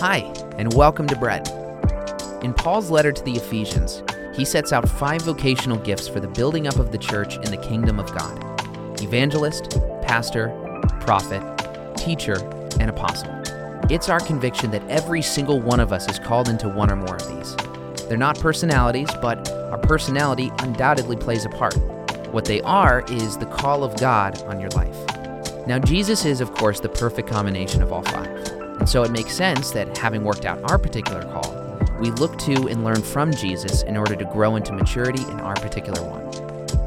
Hi, and welcome to Bread. In Paul's letter to the Ephesians, he sets out five vocational gifts for the building up of the church in the kingdom of God evangelist, pastor, prophet, teacher, and apostle. It's our conviction that every single one of us is called into one or more of these. They're not personalities, but our personality undoubtedly plays a part. What they are is the call of God on your life. Now, Jesus is, of course, the perfect combination of all five. So it makes sense that having worked out our particular call, we look to and learn from Jesus in order to grow into maturity in our particular one.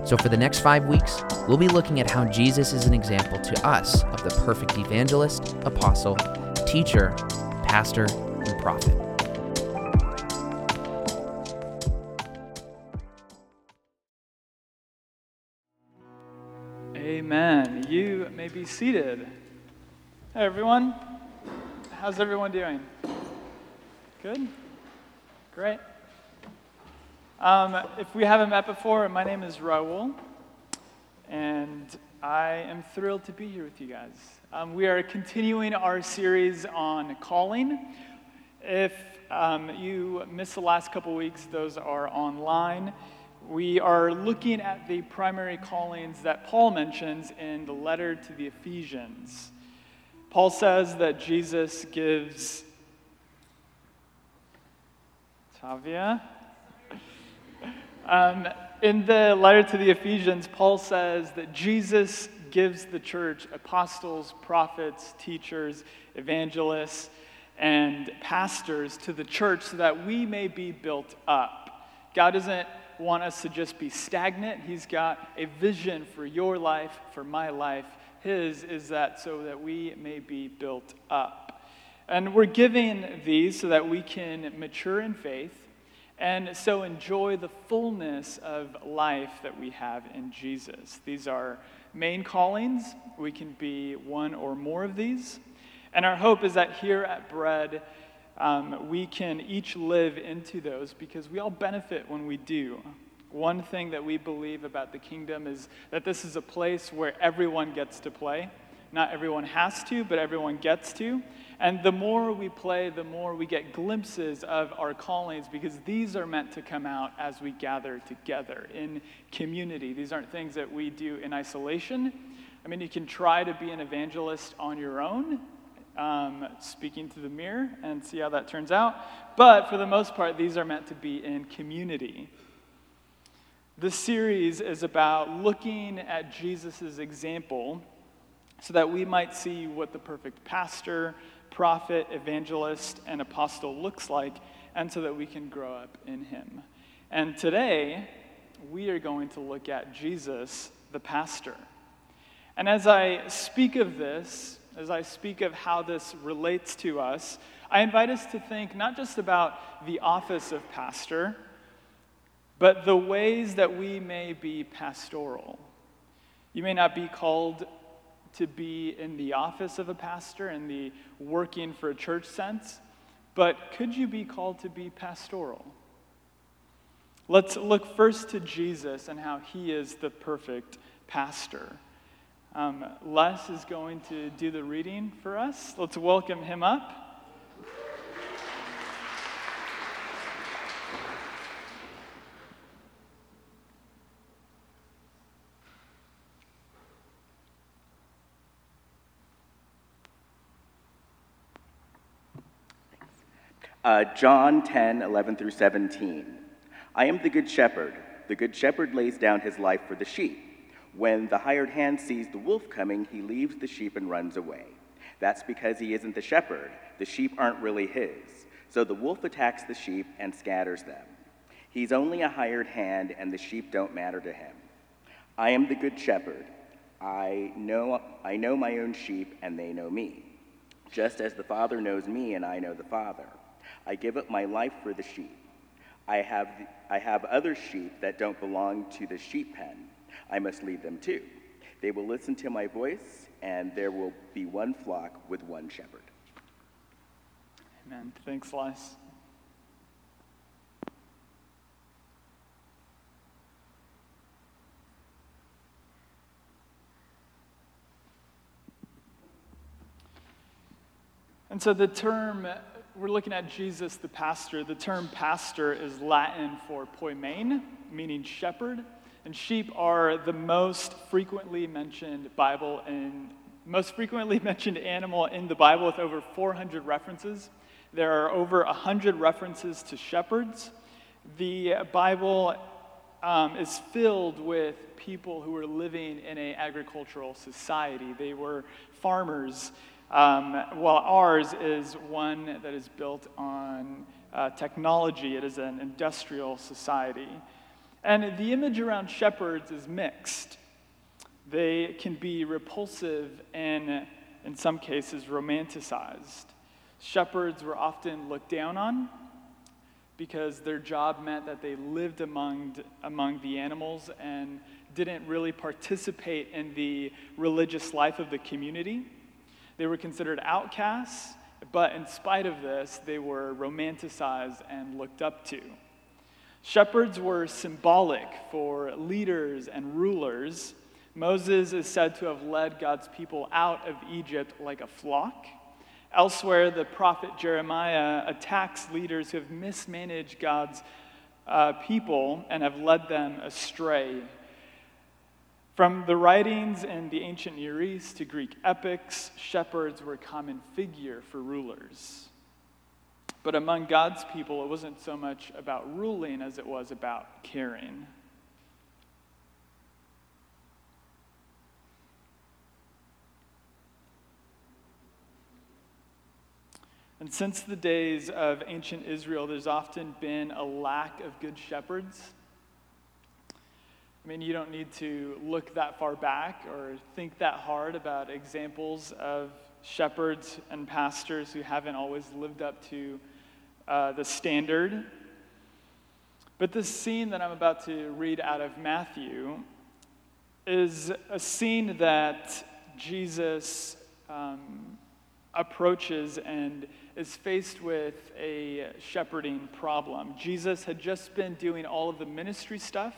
So, for the next five weeks, we'll be looking at how Jesus is an example to us of the perfect evangelist, apostle, teacher, pastor, and prophet. Amen. You may be seated. Hey, everyone. How's everyone doing? Good? Great. Um, if we haven't met before, my name is Raul, and I am thrilled to be here with you guys. Um, we are continuing our series on calling. If um, you missed the last couple weeks, those are online. We are looking at the primary callings that Paul mentions in the letter to the Ephesians. Paul says that Jesus gives Tavia. Um, in the letter to the Ephesians, Paul says that Jesus gives the church apostles, prophets, teachers, evangelists, and pastors to the church so that we may be built up. God doesn't want us to just be stagnant, He's got a vision for your life, for my life. His is that so that we may be built up. And we're giving these so that we can mature in faith and so enjoy the fullness of life that we have in Jesus. These are main callings. We can be one or more of these. And our hope is that here at Bread, um, we can each live into those because we all benefit when we do. One thing that we believe about the kingdom is that this is a place where everyone gets to play. Not everyone has to, but everyone gets to. And the more we play, the more we get glimpses of our callings because these are meant to come out as we gather together in community. These aren't things that we do in isolation. I mean, you can try to be an evangelist on your own, um, speaking to the mirror, and see how that turns out. But for the most part, these are meant to be in community. This series is about looking at Jesus' example so that we might see what the perfect pastor, prophet, evangelist, and apostle looks like, and so that we can grow up in him. And today, we are going to look at Jesus, the pastor. And as I speak of this, as I speak of how this relates to us, I invite us to think not just about the office of pastor, but the ways that we may be pastoral. You may not be called to be in the office of a pastor in the working for a church sense, but could you be called to be pastoral? Let's look first to Jesus and how he is the perfect pastor. Um, Les is going to do the reading for us. Let's welcome him up. Uh, John 10, 11 through 17. I am the good shepherd. The good shepherd lays down his life for the sheep. When the hired hand sees the wolf coming, he leaves the sheep and runs away. That's because he isn't the shepherd. The sheep aren't really his. So the wolf attacks the sheep and scatters them. He's only a hired hand, and the sheep don't matter to him. I am the good shepherd. I know, I know my own sheep, and they know me, just as the Father knows me, and I know the Father. I give up my life for the sheep. I have, I have other sheep that don't belong to the sheep pen. I must lead them too. They will listen to my voice, and there will be one flock with one shepherd. Amen. Thanks, Les. And so the term we're looking at Jesus the pastor. The term pastor is Latin for poimen, meaning shepherd. And sheep are the most frequently mentioned Bible and most frequently mentioned animal in the Bible with over 400 references. There are over 100 references to shepherds. The Bible um, is filled with people who were living in an agricultural society. They were farmers, um, while ours is one that is built on uh, technology. It is an industrial society. And the image around shepherds is mixed. They can be repulsive and, in some cases, romanticized. Shepherds were often looked down on because their job meant that they lived among, among the animals and didn't really participate in the religious life of the community. They were considered outcasts, but in spite of this, they were romanticized and looked up to. Shepherds were symbolic for leaders and rulers. Moses is said to have led God's people out of Egypt like a flock. Elsewhere, the prophet Jeremiah attacks leaders who have mismanaged God's uh, people and have led them astray. From the writings in the ancient Near East to Greek epics, shepherds were a common figure for rulers. But among God's people, it wasn't so much about ruling as it was about caring. And since the days of ancient Israel, there's often been a lack of good shepherds. I mean, you don't need to look that far back or think that hard about examples of shepherds and pastors who haven't always lived up to uh, the standard. But this scene that I'm about to read out of Matthew is a scene that Jesus um, approaches and is faced with a shepherding problem. Jesus had just been doing all of the ministry stuff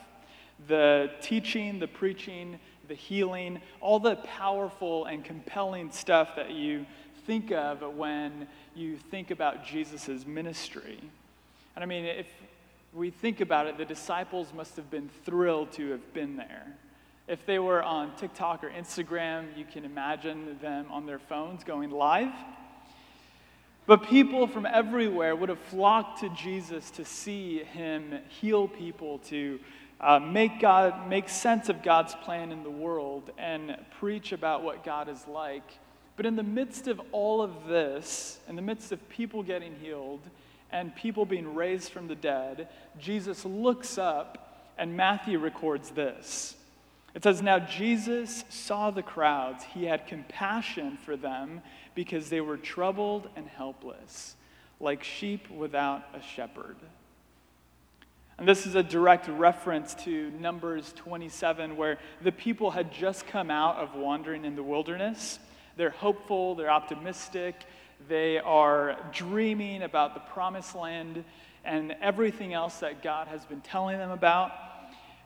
the teaching, the preaching, the healing, all the powerful and compelling stuff that you think of when you think about Jesus' ministry. And I mean, if we think about it, the disciples must have been thrilled to have been there. If they were on TikTok or Instagram, you can imagine them on their phones going live. But people from everywhere would have flocked to Jesus to see him heal people, to uh, make, God, make sense of God's plan in the world, and preach about what God is like. But in the midst of all of this, in the midst of people getting healed and people being raised from the dead, Jesus looks up and Matthew records this. It says, Now Jesus saw the crowds. He had compassion for them because they were troubled and helpless, like sheep without a shepherd. And this is a direct reference to Numbers 27, where the people had just come out of wandering in the wilderness. They're hopeful, they're optimistic, they are dreaming about the promised land and everything else that God has been telling them about.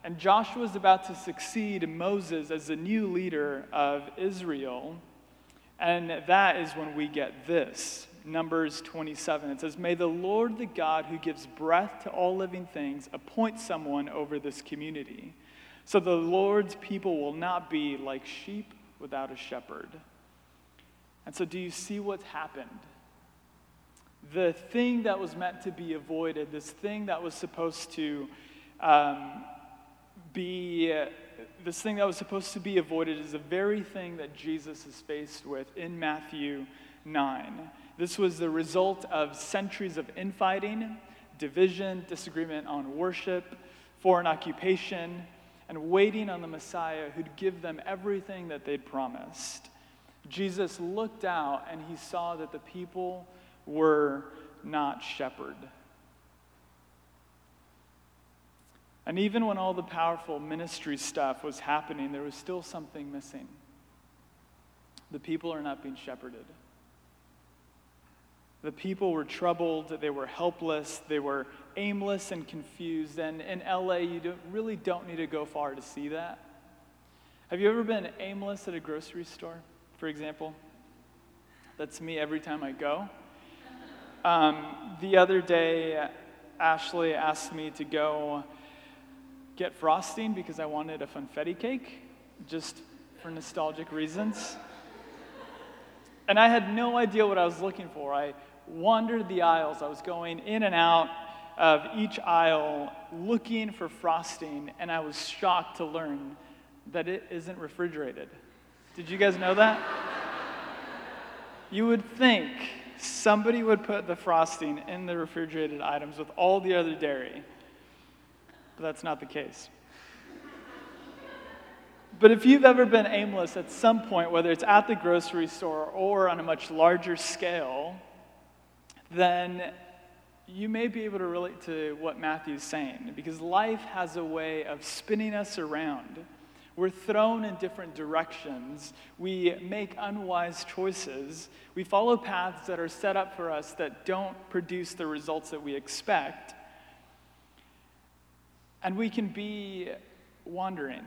And Joshua is about to succeed Moses as the new leader of Israel. And that is when we get this Numbers 27. It says, May the Lord, the God who gives breath to all living things, appoint someone over this community. So the Lord's people will not be like sheep without a shepherd. And so, do you see what's happened? The thing that was meant to be avoided, this thing that was supposed to um, be, uh, this thing that was supposed to be avoided is the very thing that Jesus is faced with in Matthew 9. This was the result of centuries of infighting, division, disagreement on worship, foreign occupation, and waiting on the Messiah who'd give them everything that they'd promised. Jesus looked out and he saw that the people were not shepherded. And even when all the powerful ministry stuff was happening, there was still something missing. The people are not being shepherded. The people were troubled, they were helpless, they were aimless and confused. And in LA, you don't, really don't need to go far to see that. Have you ever been aimless at a grocery store, for example? That's me every time I go. Um, the other day, Ashley asked me to go get frosting because I wanted a funfetti cake, just for nostalgic reasons. And I had no idea what I was looking for. I wandered the aisles. I was going in and out of each aisle looking for frosting, and I was shocked to learn that it isn't refrigerated. Did you guys know that? you would think somebody would put the frosting in the refrigerated items with all the other dairy, but that's not the case. But if you've ever been aimless at some point, whether it's at the grocery store or on a much larger scale, then you may be able to relate to what Matthew's saying because life has a way of spinning us around. We're thrown in different directions. We make unwise choices. We follow paths that are set up for us that don't produce the results that we expect. And we can be wandering.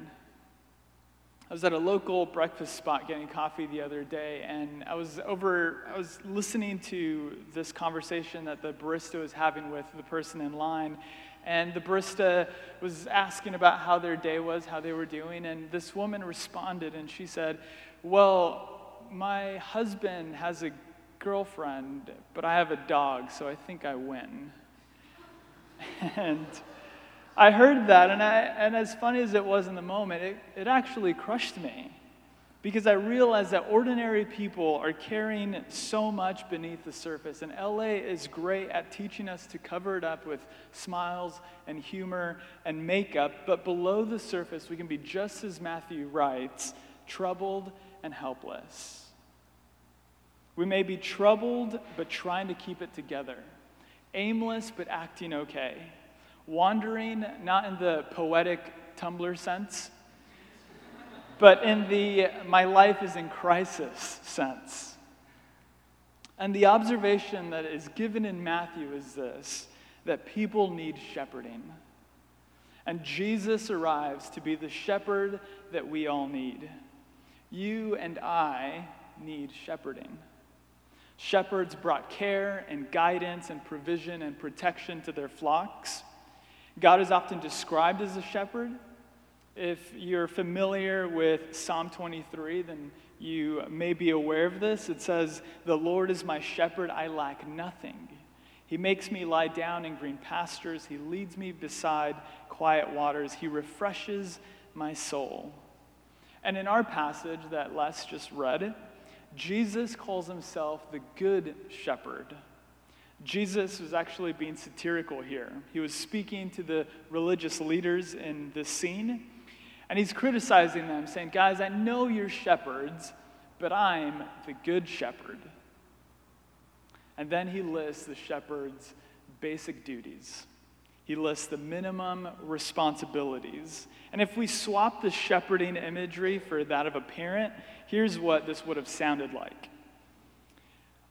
I was at a local breakfast spot getting coffee the other day, and I was over, I was listening to this conversation that the barista was having with the person in line. And the barista was asking about how their day was, how they were doing. And this woman responded, and she said, Well, my husband has a girlfriend, but I have a dog, so I think I win. and I heard that, and, I, and as funny as it was in the moment, it, it actually crushed me because I realized that ordinary people are carrying so much beneath the surface. And LA is great at teaching us to cover it up with smiles and humor and makeup, but below the surface, we can be just as Matthew writes troubled and helpless. We may be troubled, but trying to keep it together, aimless, but acting okay wandering not in the poetic Tumblr sense, but in the my life is in crisis sense. And the observation that is given in Matthew is this that people need shepherding. And Jesus arrives to be the shepherd that we all need. You and I need shepherding. Shepherds brought care and guidance and provision and protection to their flocks. God is often described as a shepherd. If you're familiar with Psalm 23, then you may be aware of this. It says, The Lord is my shepherd, I lack nothing. He makes me lie down in green pastures. He leads me beside quiet waters. He refreshes my soul. And in our passage that Les just read, Jesus calls himself the good shepherd. Jesus was actually being satirical here. He was speaking to the religious leaders in this scene, and he's criticizing them, saying, Guys, I know you're shepherds, but I'm the good shepherd. And then he lists the shepherd's basic duties. He lists the minimum responsibilities. And if we swap the shepherding imagery for that of a parent, here's what this would have sounded like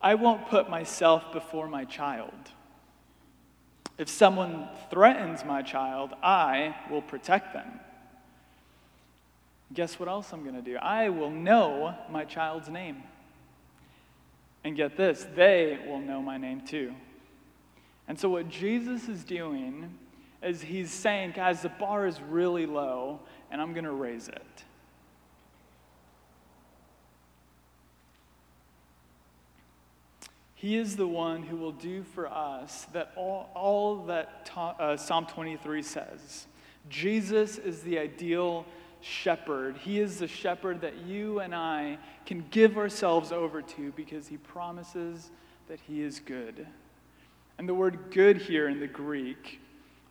I won't put myself before my child. If someone threatens my child, I will protect them. Guess what else I'm going to do? I will know my child's name. And get this, they will know my name too. And so, what Jesus is doing is he's saying, guys, the bar is really low, and I'm going to raise it. He is the one who will do for us that all, all that ta- uh, Psalm 23 says. Jesus is the ideal shepherd. He is the shepherd that you and I can give ourselves over to because he promises that he is good. And the word good here in the Greek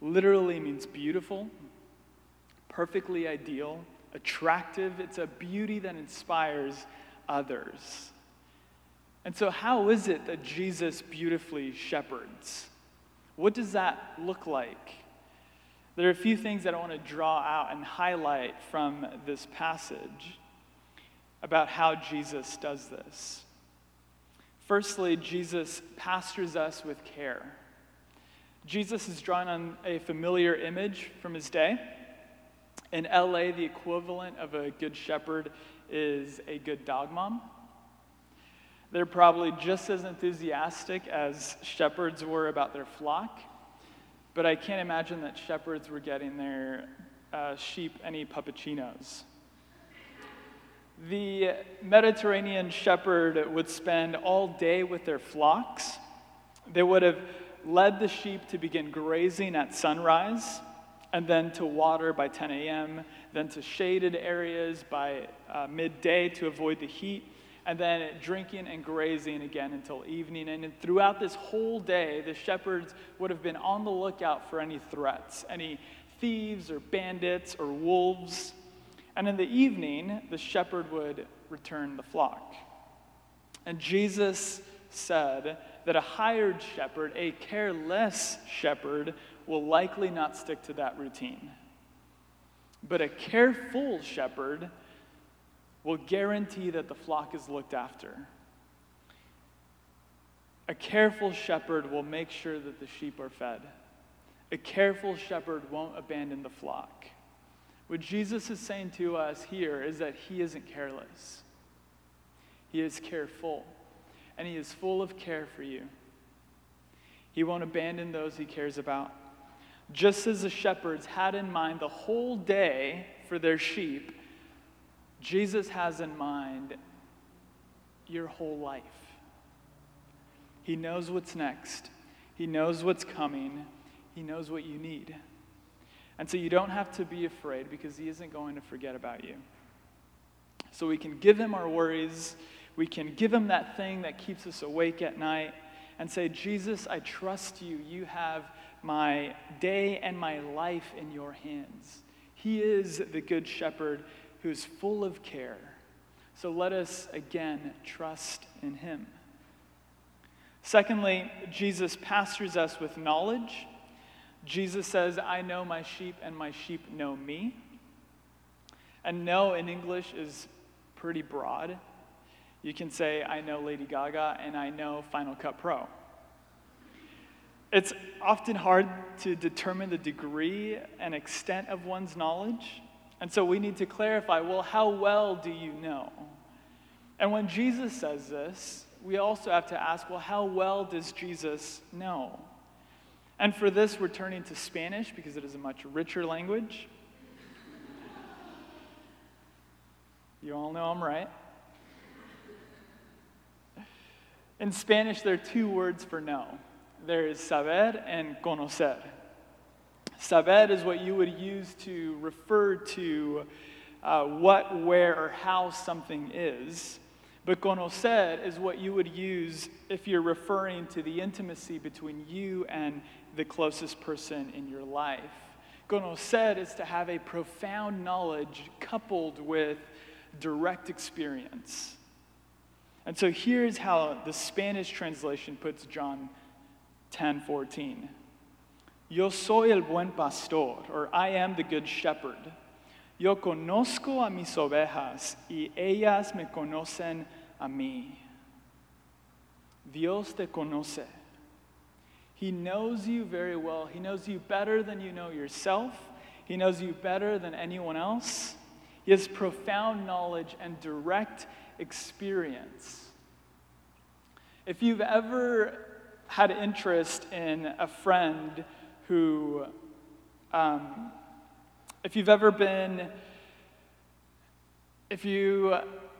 literally means beautiful, perfectly ideal, attractive. It's a beauty that inspires others. And so, how is it that Jesus beautifully shepherds? What does that look like? There are a few things that I want to draw out and highlight from this passage about how Jesus does this. Firstly, Jesus pastors us with care. Jesus is drawing on a familiar image from his day. In LA, the equivalent of a good shepherd is a good dog mom. They're probably just as enthusiastic as shepherds were about their flock, but I can't imagine that shepherds were getting their uh, sheep any puppuccinos. The Mediterranean shepherd would spend all day with their flocks. They would have led the sheep to begin grazing at sunrise, and then to water by 10 a.m., then to shaded areas by uh, midday to avoid the heat, and then drinking and grazing again until evening. And throughout this whole day, the shepherds would have been on the lookout for any threats, any thieves or bandits or wolves. And in the evening, the shepherd would return the flock. And Jesus said that a hired shepherd, a careless shepherd, will likely not stick to that routine. But a careful shepherd will guarantee that the flock is looked after. A careful shepherd will make sure that the sheep are fed. A careful shepherd won't abandon the flock. What Jesus is saying to us here is that he isn't careless, he is careful, and he is full of care for you. He won't abandon those he cares about. Just as the shepherds had in mind the whole day for their sheep, Jesus has in mind your whole life. He knows what's next, He knows what's coming, He knows what you need. And so you don't have to be afraid because He isn't going to forget about you. So we can give Him our worries, we can give Him that thing that keeps us awake at night, and say, Jesus, I trust you. You have my day and my life in your hands. He is the good shepherd who's full of care. So let us again trust in him. Secondly, Jesus pastors us with knowledge. Jesus says, I know my sheep, and my sheep know me. And know in English is pretty broad. You can say, I know Lady Gaga, and I know Final Cut Pro. It's often hard to determine the degree and extent of one's knowledge. And so we need to clarify well, how well do you know? And when Jesus says this, we also have to ask well, how well does Jesus know? And for this, we're turning to Spanish because it is a much richer language. You all know I'm right. In Spanish, there are two words for know there is saber and conocer. Saber is what you would use to refer to uh, what, where, or how something is. But conocer is what you would use if you're referring to the intimacy between you and the closest person in your life. Conocer is to have a profound knowledge coupled with direct experience. And so here's how the Spanish translation puts John 10 14. Yo soy el buen pastor, or I am the good shepherd. Yo conozco a mis ovejas y ellas me conocen a mí. Dios te conoce. He knows you very well. He knows you better than you know yourself. He knows you better than anyone else. He has profound knowledge and direct experience. If you've ever had interest in a friend who, um, if you've ever been, if you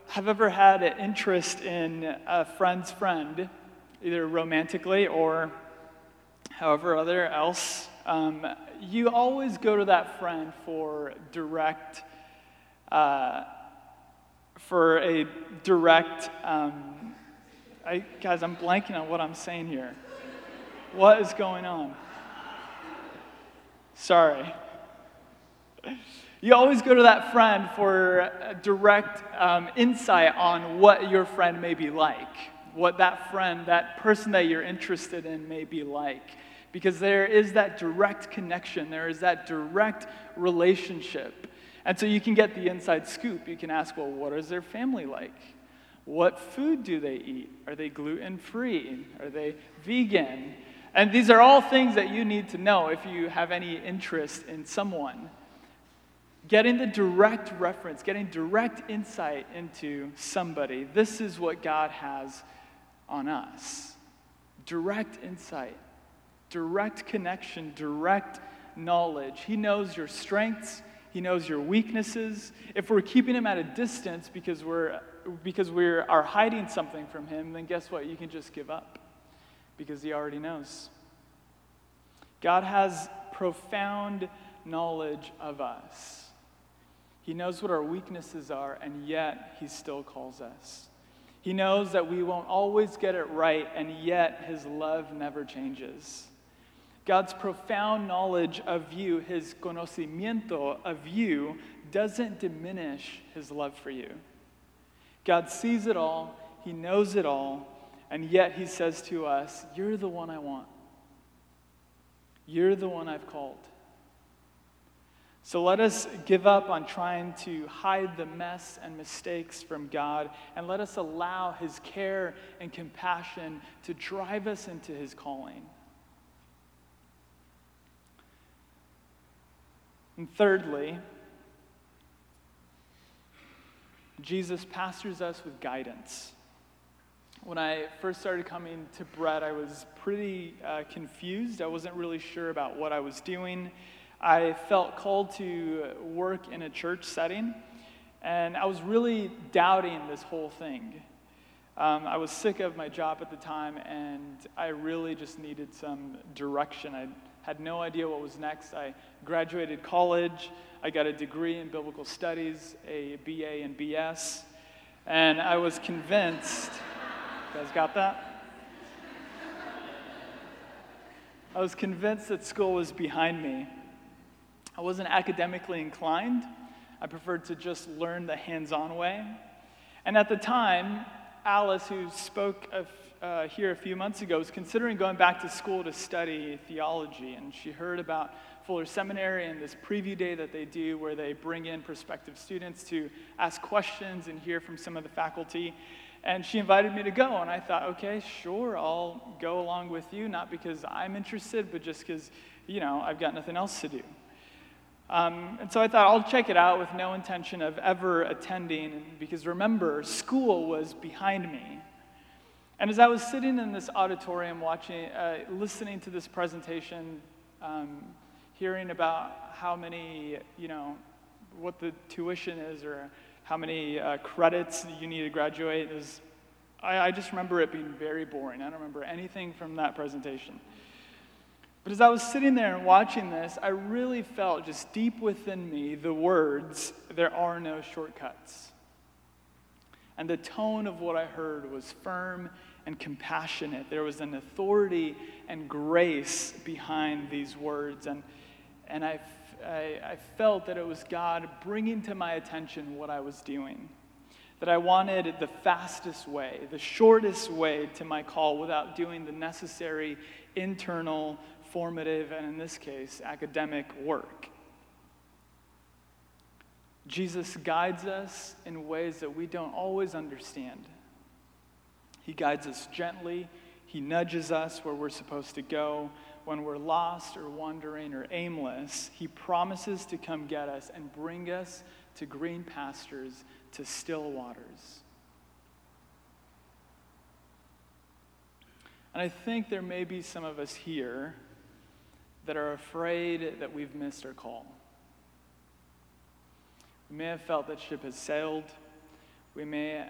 have ever had an interest in a friend's friend, either romantically or however other else, um, you always go to that friend for direct, uh, for a direct. Um, I, guys, I'm blanking on what I'm saying here. What is going on? Sorry. You always go to that friend for direct um, insight on what your friend may be like, what that friend, that person that you're interested in, may be like. Because there is that direct connection, there is that direct relationship. And so you can get the inside scoop. You can ask, well, what is their family like? What food do they eat? Are they gluten free? Are they vegan? And these are all things that you need to know if you have any interest in someone. Getting the direct reference, getting direct insight into somebody, this is what God has on us. Direct insight, direct connection, direct knowledge. He knows your strengths, He knows your weaknesses. If we're keeping Him at a distance because we're because we are hiding something from Him, then guess what? You can just give up because He already knows. God has profound knowledge of us. He knows what our weaknesses are, and yet He still calls us. He knows that we won't always get it right, and yet His love never changes. God's profound knowledge of you, His conocimiento of you, doesn't diminish His love for you. God sees it all, He knows it all, and yet He says to us, You're the one I want. You're the one I've called. So let us give up on trying to hide the mess and mistakes from God, and let us allow His care and compassion to drive us into His calling. And thirdly, Jesus pastors us with guidance. When I first started coming to Bread, I was pretty uh, confused. I wasn't really sure about what I was doing. I felt called to work in a church setting, and I was really doubting this whole thing. Um, I was sick of my job at the time, and I really just needed some direction. I had no idea what was next. I graduated college. I got a degree in biblical studies, a BA and BS, and I was convinced. You guys got that? I was convinced that school was behind me. I wasn't academically inclined. I preferred to just learn the hands on way. And at the time, Alice, who spoke of, uh, here a few months ago, was considering going back to school to study theology. And she heard about Fuller Seminary and this preview day that they do where they bring in prospective students to ask questions and hear from some of the faculty. And she invited me to go, and I thought, okay, sure, I'll go along with you, not because I'm interested, but just because, you know, I've got nothing else to do. Um, and so I thought I'll check it out with no intention of ever attending, because remember, school was behind me. And as I was sitting in this auditorium, watching, uh, listening to this presentation, um, hearing about how many, you know, what the tuition is or how many uh, credits you need to graduate, is, I, I just remember it being very boring. I don't remember anything from that presentation. But as I was sitting there and watching this, I really felt just deep within me the words, There are no shortcuts. And the tone of what I heard was firm and compassionate. There was an authority and grace behind these words. And, and I, I, I felt that it was God bringing to my attention what I was doing. That I wanted the fastest way, the shortest way to my call without doing the necessary internal formative, and in this case, academic work. Jesus guides us in ways that we don't always understand. He guides us gently, He nudges us where we're supposed to go. When we're lost or wandering or aimless, He promises to come get us and bring us to green pastures, to still waters. And I think there may be some of us here that are afraid that we've missed our call. We may have felt that ship has sailed. We may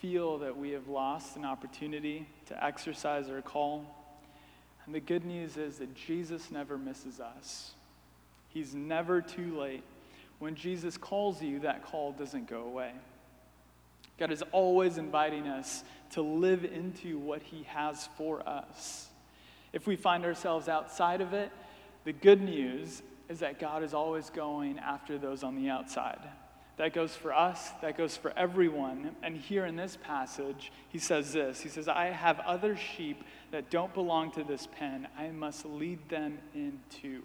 feel that we have lost an opportunity to exercise our call. And the good news is that Jesus never misses us. He's never too late. When Jesus calls you, that call doesn't go away. God is always inviting us to live into what He has for us. If we find ourselves outside of it, the good news is that God is always going after those on the outside. That goes for us, that goes for everyone. And here in this passage, he says this He says, I have other sheep that don't belong to this pen. I must lead them in too.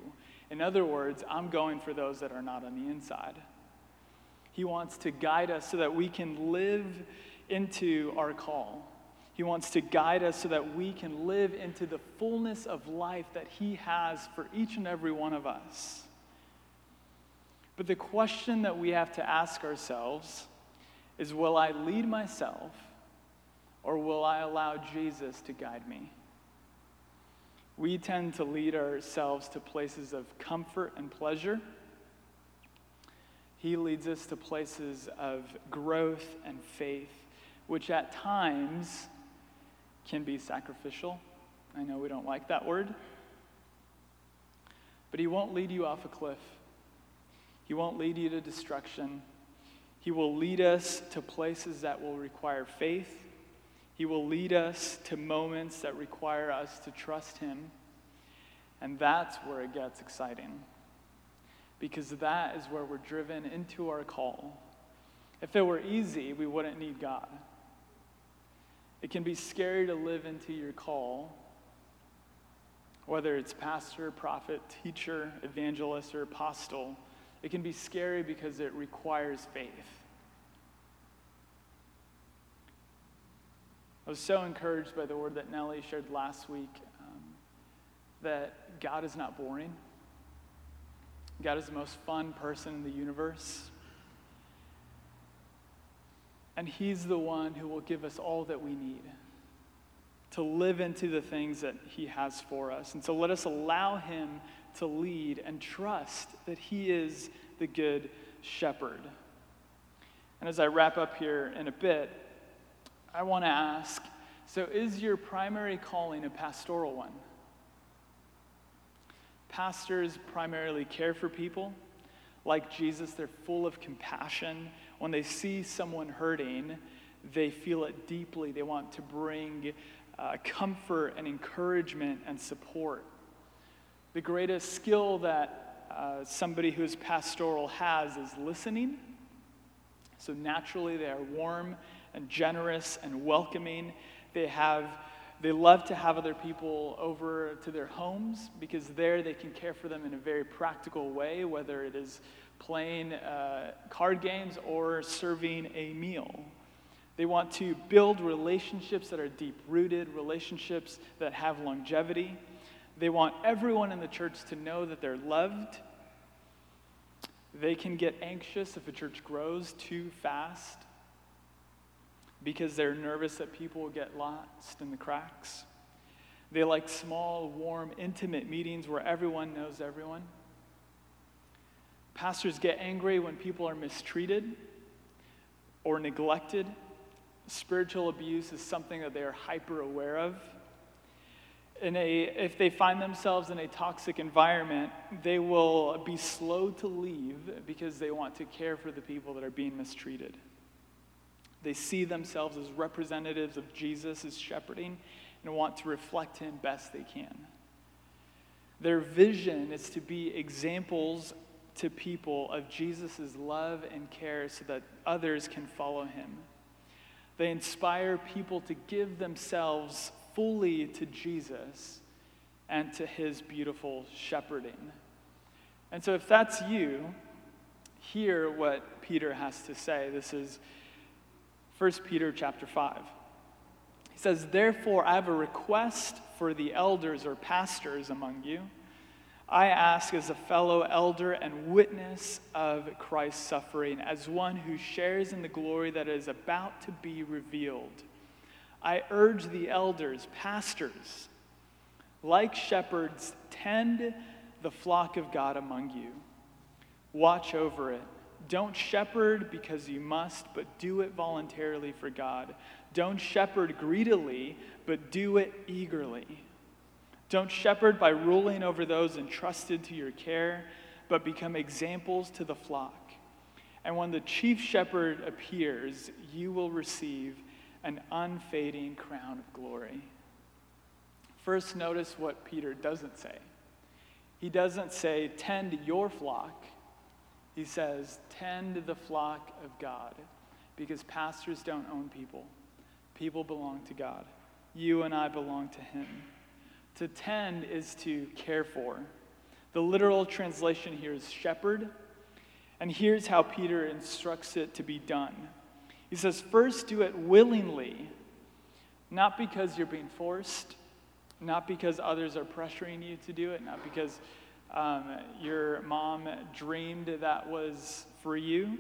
In other words, I'm going for those that are not on the inside. He wants to guide us so that we can live into our call. He wants to guide us so that we can live into the fullness of life that He has for each and every one of us. But the question that we have to ask ourselves is Will I lead myself or will I allow Jesus to guide me? We tend to lead ourselves to places of comfort and pleasure. He leads us to places of growth and faith, which at times can be sacrificial. I know we don't like that word. But He won't lead you off a cliff, He won't lead you to destruction. He will lead us to places that will require faith. He will lead us to moments that require us to trust Him. And that's where it gets exciting. Because that is where we're driven into our call. If it were easy, we wouldn't need God. It can be scary to live into your call, whether it's pastor, prophet, teacher, evangelist, or apostle. It can be scary because it requires faith. I was so encouraged by the word that Nellie shared last week um, that God is not boring. God is the most fun person in the universe. And He's the one who will give us all that we need to live into the things that He has for us. And so let us allow Him to lead and trust that He is the good shepherd. And as I wrap up here in a bit, I want to ask so, is your primary calling a pastoral one? Pastors primarily care for people. Like Jesus, they're full of compassion. When they see someone hurting, they feel it deeply. They want to bring uh, comfort and encouragement and support. The greatest skill that uh, somebody who's pastoral has is listening. So naturally, they are warm and generous and welcoming. They have they love to have other people over to their homes because there they can care for them in a very practical way, whether it is playing uh, card games or serving a meal. They want to build relationships that are deep rooted, relationships that have longevity. They want everyone in the church to know that they're loved. They can get anxious if a church grows too fast because they're nervous that people will get lost in the cracks. They like small, warm, intimate meetings where everyone knows everyone. Pastors get angry when people are mistreated or neglected Spiritual abuse is something that they are hyper aware of. In a, if they find themselves in a toxic environment, they will be slow to leave because they want to care for the people that are being mistreated. They see themselves as representatives of Jesus' shepherding and want to reflect him best they can. Their vision is to be examples to people of Jesus' love and care so that others can follow him. They inspire people to give themselves fully to Jesus and to his beautiful shepherding. And so, if that's you, hear what Peter has to say. This is 1 Peter chapter 5. He says, Therefore, I have a request for the elders or pastors among you I ask as a fellow elder and witness of Christ's suffering, as one who shares in the glory that is about to be revealed. I urge the elders, pastors, like shepherds, tend the flock of God among you. Watch over it. Don't shepherd because you must, but do it voluntarily for God. Don't shepherd greedily, but do it eagerly. Don't shepherd by ruling over those entrusted to your care, but become examples to the flock. And when the chief shepherd appears, you will receive an unfading crown of glory. First, notice what Peter doesn't say. He doesn't say, tend your flock. He says, tend the flock of God, because pastors don't own people. People belong to God. You and I belong to Him. To tend is to care for. The literal translation here is shepherd. And here's how Peter instructs it to be done. He says, first do it willingly, not because you're being forced, not because others are pressuring you to do it, not because um, your mom dreamed that was for you,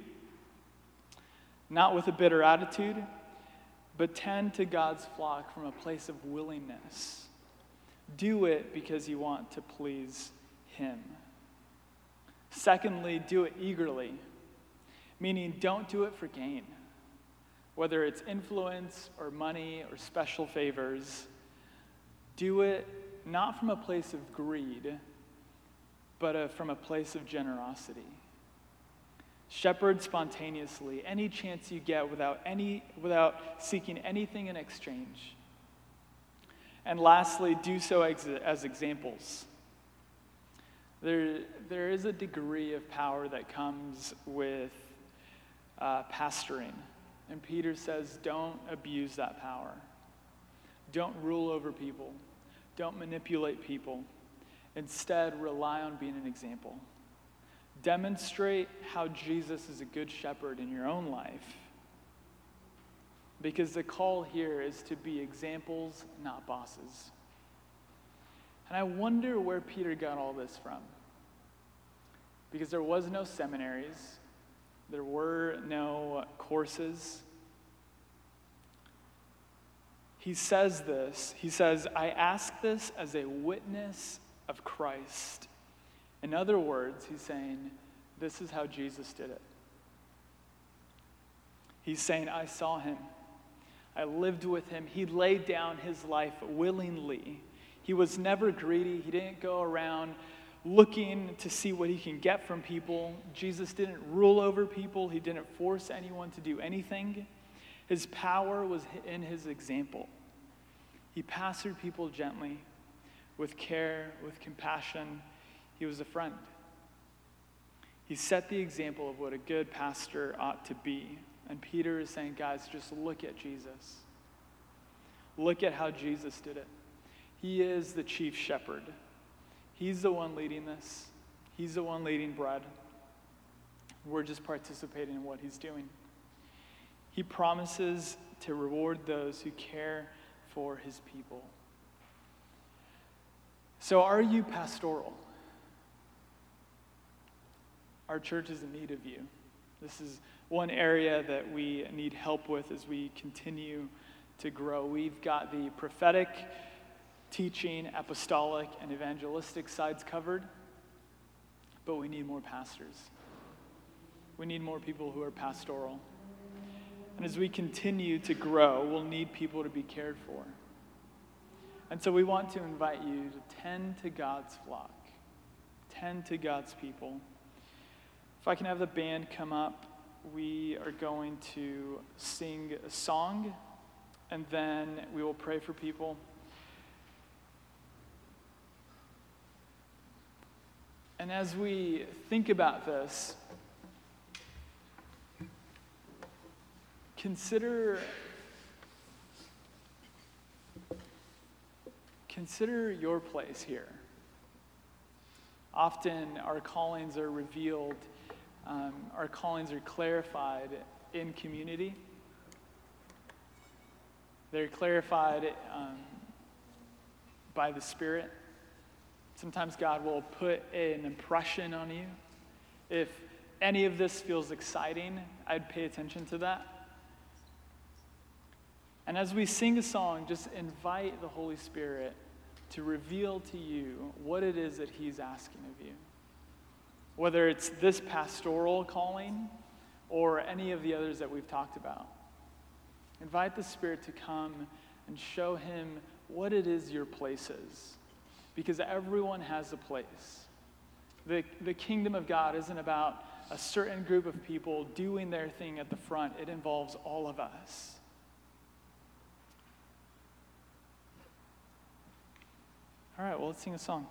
not with a bitter attitude. but tend to God's flock from a place of willingness. Do it because you want to please Him. Secondly, do it eagerly, meaning don't do it for gain, whether it's influence or money or special favors. Do it not from a place of greed, but a, from a place of generosity. Shepherd spontaneously, any chance you get without, any, without seeking anything in exchange. And lastly, do so as, as examples. There, there is a degree of power that comes with uh, pastoring. And Peter says, don't abuse that power. Don't rule over people. Don't manipulate people. Instead, rely on being an example. Demonstrate how Jesus is a good shepherd in your own life. Because the call here is to be examples, not bosses. And I wonder where Peter got all this from. Because there was no seminaries, there were no courses. He says this. He says, I ask this as a witness of Christ. In other words, he's saying, This is how Jesus did it. He's saying, I saw him. I lived with him. He laid down his life willingly. He was never greedy. He didn't go around looking to see what he can get from people. Jesus didn't rule over people, he didn't force anyone to do anything. His power was in his example. He pastored people gently, with care, with compassion. He was a friend. He set the example of what a good pastor ought to be. And Peter is saying, guys, just look at Jesus. Look at how Jesus did it. He is the chief shepherd. He's the one leading this, He's the one leading bread. We're just participating in what He's doing. He promises to reward those who care for His people. So, are you pastoral? Our church is in need of you. This is one area that we need help with as we continue to grow. We've got the prophetic, teaching, apostolic, and evangelistic sides covered, but we need more pastors. We need more people who are pastoral. And as we continue to grow, we'll need people to be cared for. And so we want to invite you to tend to God's flock, tend to God's people. If I can have the band come up, we are going to sing a song and then we will pray for people. And as we think about this, consider Consider your place here. Often our callings are revealed, um, our callings are clarified in community. They're clarified um, by the Spirit. Sometimes God will put an impression on you. If any of this feels exciting, I'd pay attention to that. And as we sing a song, just invite the Holy Spirit to reveal to you what it is that He's asking of you. Whether it's this pastoral calling or any of the others that we've talked about. Invite the Spirit to come and show Him what it is your place is. Because everyone has a place. The, the kingdom of God isn't about a certain group of people doing their thing at the front, it involves all of us. All right, well, let's sing a song.